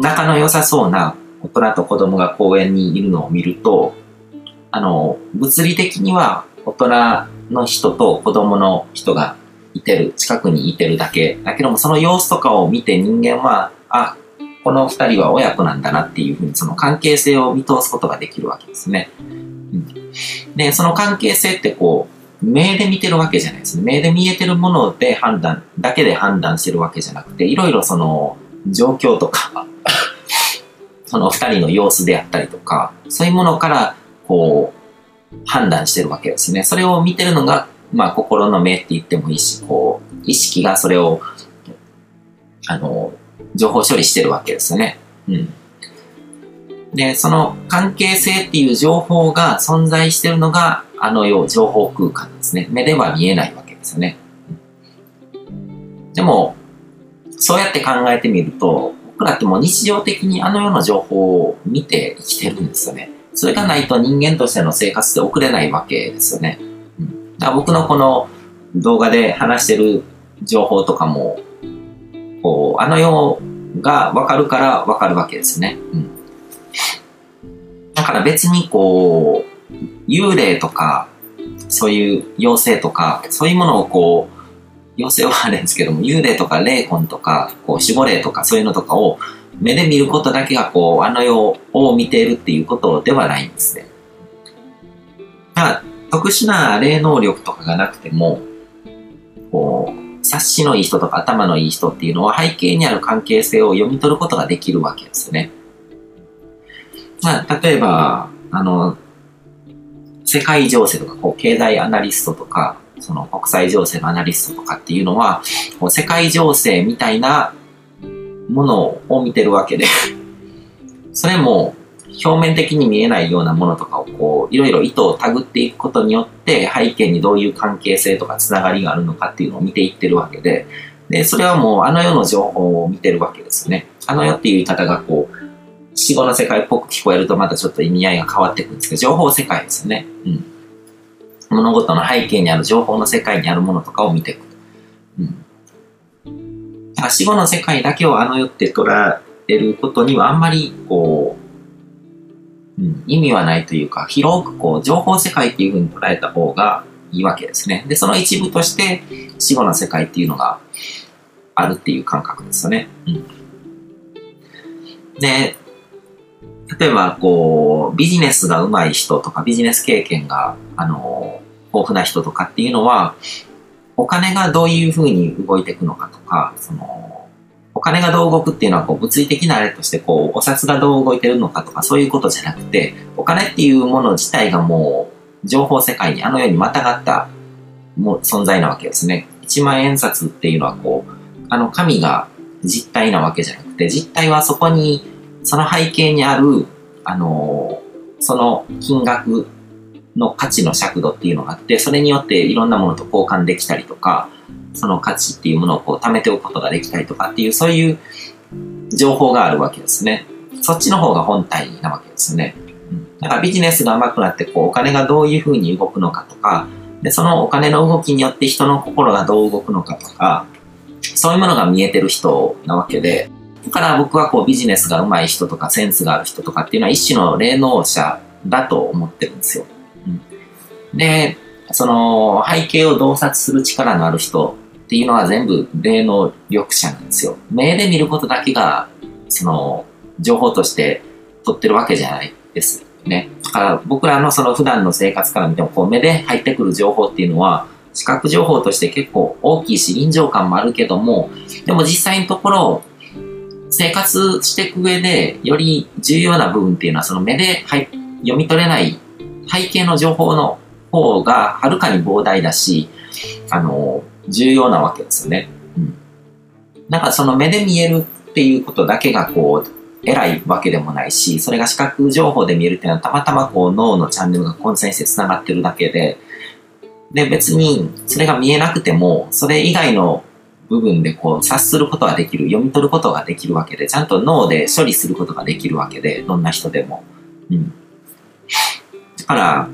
仲の良さそうな大人と子供が公園にいるのを見ると、あの、物理的には大人の人と子供の人がいてる、近くにいてるだけ。だけども、その様子とかを見て人間は、あ、この二人は親子なんだなっていうふうに、その関係性を見通すことができるわけですね。うん、で、その関係性ってこう、目で見てるわけじゃないですね。目で見えてるもので判断、だけで判断してるわけじゃなくて、いろいろその、状況とかその二人の様子であったりとか、そういうものから、こう、判断してるわけですね。それを見てるのが、まあ、心の目って言ってもいいし、こう、意識がそれを、あの、情報処理してるわけですよね。うん。で、その関係性っていう情報が存在してるのが、あの世情報空間ですね。目では見えないわけですよね。でも、そうやって考えてみると、僕らっても日常的にあの世の情報を見て生きてるんですよね。それがないと人間としての生活って送れないわけですよね。うん、だから僕のこの動画で話してる情報とかも、こう、あの世がわかるからわかるわけですね。うん。だから別にこう、幽霊とか、そういう妖精とか、そういうものをこう、妖精はあるんですけども、幽霊とか霊魂とか、こう守護霊とかそういうのとかを目で見ることだけがこう、あの世を見ているっていうことではないんですね。まあ、特殊な霊能力とかがなくても、こう、察しのいい人とか頭のいい人っていうのは背景にある関係性を読み取ることができるわけですね。まあ、例えば、あの、世界情勢とか、こう、経済アナリストとか、その国際情勢のアナリストとかっていうのは、こう世界情勢みたいなものを見てるわけで それも表面的に見えないようなものとかをこう、いろいろ意図をたぐっていくことによって、背景にどういう関係性とかつながりがあるのかっていうのを見ていってるわけで、で、それはもうあの世の情報を見てるわけですよね。あの世っていう言い方がこう、死後の世界っぽく聞こえるとまたちょっと意味合いが変わってくるんですけど、情報世界ですよね。うん。物事の背景にある情報の世界にあるものとかを見ていく。うん。だから死後の世界だけをあの世って捉えることにはあんまりこう、うん、意味はないというか、広くこう、情報世界っていうふうに捉えた方がいいわけですね。で、その一部として死後の世界っていうのがあるっていう感覚ですよね。うん。で、例えば、こう、ビジネスが上手い人とか、ビジネス経験が、あの、豊富な人とかっていうのは、お金がどういうふうに動いていくのかとか、その、お金がどう動くっていうのは、こう、物理的なあれとして、こう、お札がどう動いてるのかとか、そういうことじゃなくて、お金っていうもの自体がもう、情報世界にあのようにまたがったもう存在なわけですね。一万円札っていうのは、こう、あの、紙が実体なわけじゃなくて、実体はそこにその背景にある、あのー、その金額の価値の尺度っていうのがあって、それによっていろんなものと交換できたりとか、その価値っていうものをこう貯めておくことができたりとかっていう、そういう情報があるわけですね。そっちの方が本体なわけですね。だからビジネスが上手くなって、こう、お金がどういうふうに動くのかとか、で、そのお金の動きによって人の心がどう動くのかとか、そういうものが見えてる人なわけで、だから僕はこうビジネスが上手い人とかセンスがある人とかっていうのは一種の霊能者だと思ってるんですよ。うん、で、その背景を洞察する力のある人っていうのは全部霊能力者なんですよ。目で見ることだけが、その情報として取ってるわけじゃないですね。だから僕らのその普段の生活から見てもこう目で入ってくる情報っていうのは視覚情報として結構大きいし臨場感もあるけども、でも実際のところ生活していく上で、より重要な部分っていうのは、その目で読み取れない背景の情報の方がはるかに膨大だし、あの、重要なわけですよね。うん。だからその目で見えるっていうことだけがこう、偉いわけでもないし、それが視覚情報で見えるっていうのはたまたまこう脳のチャンネルが混線して繋がってるだけで、で別にそれが見えなくても、それ以外の部分でこう察することができる、読み取ることができるわけで、ちゃんと脳で処理することができるわけで、どんな人でも。うん。だから、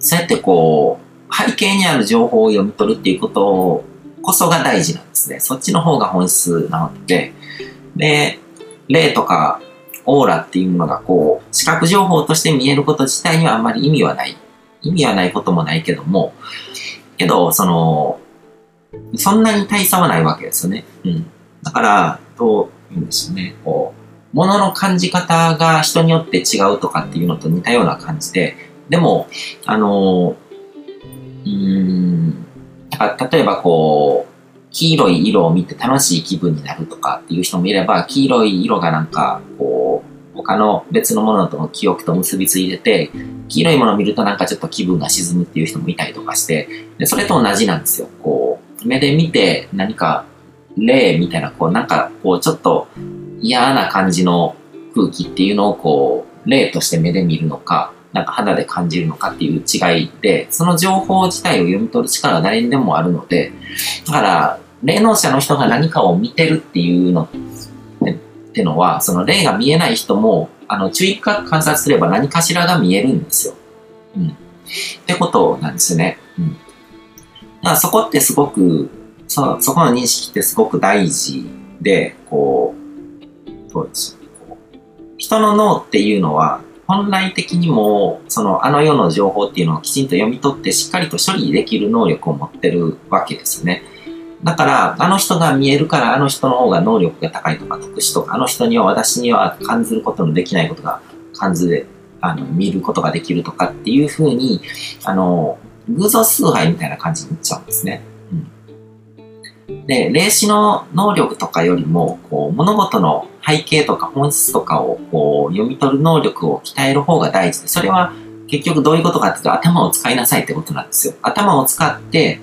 そうやってこう、背景にある情報を読み取るっていうことこそが大事なんですね。そっちの方が本質なので、で、霊とかオーラっていうものがこう、視覚情報として見えること自体にはあんまり意味はない。意味はないこともないけども、けど、その、そんなに大差はないわけですよね。うん。だから、どう言うんでしょうね。こう、物の感じ方が人によって違うとかっていうのと似たような感じで、でも、あの、うん、例えばこう、黄色い色を見て楽しい気分になるとかっていう人もいれば、黄色い色がなんか、こう、他の別のものとの記憶と結びついてて、黄色いものを見るとなんかちょっと気分が沈むっていう人もいたりとかして、でそれと同じなんですよ。こう、目で見て何か霊みたいな、こう、なんか、こう、ちょっと嫌な感じの空気っていうのをこう、霊として目で見るのか、なんか肌で感じるのかっていう違いで、その情報自体を読み取る力は誰にでもあるので、だから、霊能者の人が何かを見てるっていうのってのは、その霊が見えない人も、あの、注意深く観察すれば何かしらが見えるんですよ。うん。ってことなんですね。うん。だからそこってすごく、そ、そこの認識ってすごく大事で、こう、そうです。人の脳っていうのは、本来的にも、その、あの世の情報っていうのをきちんと読み取ってしっかりと処理できる能力を持ってるわけですね。だから、あの人が見えるから、あの人の方が能力が高いとか特殊とか、あの人には私には感じることのできないことが感じで、あの、見ることができるとかっていうふうに、あの、偶像崇拝みたいな感じになっちゃうんですね。うんで、霊視の能力とかよりも、こう、物事の背景とか本質とかをこう読み取る能力を鍛える方が大事で、それは結局どういうことかっていうと頭を使いなさいってことなんですよ。頭を使って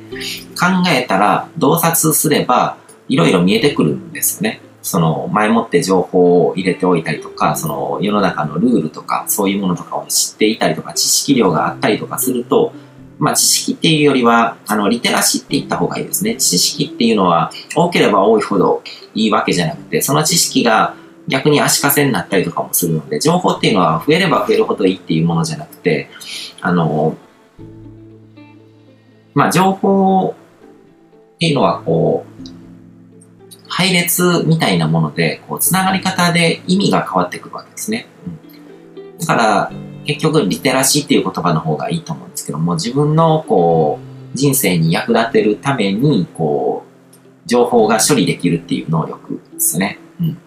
考えたら洞察すればいろいろ見えてくるんですよね。その前もって情報を入れておいたりとか、その世の中のルールとかそういうものとかを知っていたりとか知識量があったりとかすると、まあ、知識っていうよりは、あの、リテラシーって言った方がいいですね。知識っていうのは、多ければ多いほどいいわけじゃなくて、その知識が逆に足かせになったりとかもするので、情報っていうのは増えれば増えるほどいいっていうものじゃなくて、あの、まあ、情報っていうのは、こう、配列みたいなもので、こう、つながり方で意味が変わってくるわけですね。うん、だから、結局リテラシーっていう言葉の方がいいと思うけども、自分のこう、人生に役立てるために、こう、情報が処理できるっていう能力ですね。うん。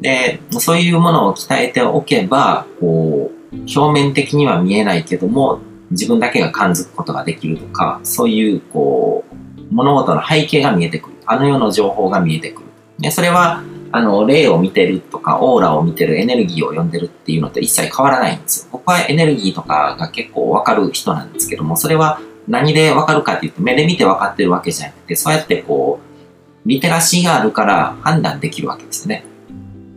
で、そういうものを鍛えておけば、こう、表面的には見えないけども、自分だけが感づくことができるとか、そういう、こう、物事の背景が見えてくる。あの世の情報が見えてくる。で、それは、あの、霊を見てるとか、オーラを見てる、エネルギーを読んでるっていうのと一切変わらないんですよ。僕はエネルギーとかが結構わかる人なんですけども、それは何でわかるかって言って、目で見てわかってるわけじゃなくて、そうやってこう、リテラシーがあるから判断できるわけですね。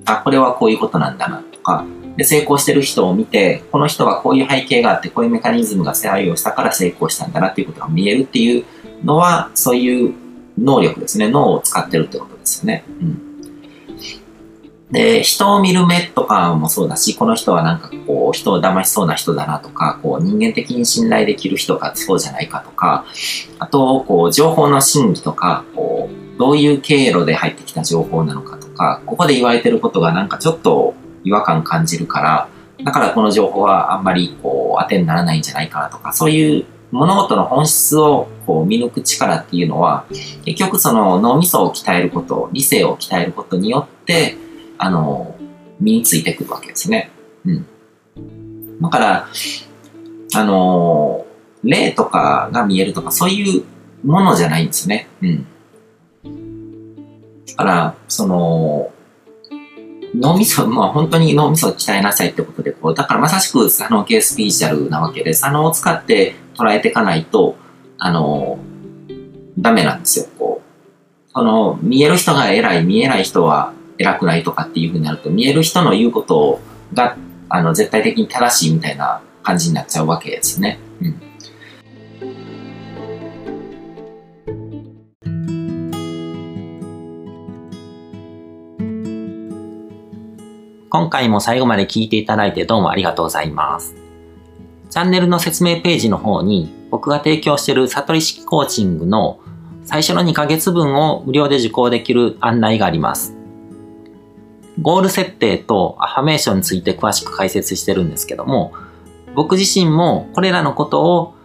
あ、これはこういうことなんだなとか、で、成功してる人を見て、この人はこういう背景があって、こういうメカニズムが作用したから成功したんだなっていうことが見えるっていうのは、そういう能力ですね。脳を使ってるってことですよね。うん。で、人を見る目とかもそうだし、この人はなんかこう、人を騙しそうな人だなとか、こう、人間的に信頼できる人がそうじゃないかとか、あと、こう、情報の真偽とか、こう、どういう経路で入ってきた情報なのかとか、ここで言われてることがなんかちょっと違和感感じるから、だからこの情報はあんまりこう、当てにならないんじゃないかなとか、そういう物事の本質をこう見抜く力っていうのは、結局その脳みそを鍛えること、理性を鍛えることによって、あの、身についてくるわけですね。うん。だから、あの、霊とかが見えるとか、そういうものじゃないんですね。うん。だから、その、脳みそ、まあ本当に脳みそを鍛えなさいってことで、こう、だからまさしく左脳系スピーチャルなわけで、左脳を使って捉えていかないと、あの、ダメなんですよ。こう、その、見える人が偉い、見えない人は偉くないとかっていうふうになると、見える人の言うことが、あの、絶対的に正しいみたいな感じになっちゃうわけですね。うん。今回も最後まで聞いていただいてどうもありがとうございます。チャンネルの説明ページの方に僕が提供している悟り式コーチングの最初の2ヶ月分を無料で受講できる案内があります。ゴール設定とアファメーションについて詳しく解説してるんですけども、僕自身もこれらのことを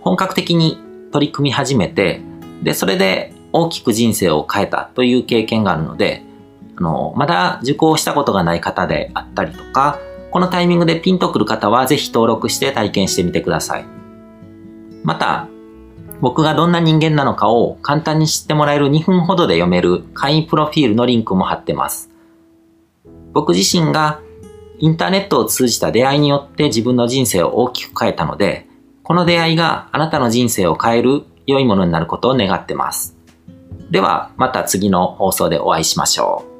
本格的に取り組み始めて、で、それで大きく人生を変えたという経験があるので、あの、まだ受講したことがない方であったりとか、このタイミングでピンとくる方はぜひ登録して体験してみてください。また、僕がどんな人間なのかを簡単に知ってもらえる2分ほどで読める会員プロフィールのリンクも貼ってます。僕自身がインターネットを通じた出会いによって自分の人生を大きく変えたので、この出会いがあなたの人生を変える良いものになることを願ってます。では、また次の放送でお会いしましょう。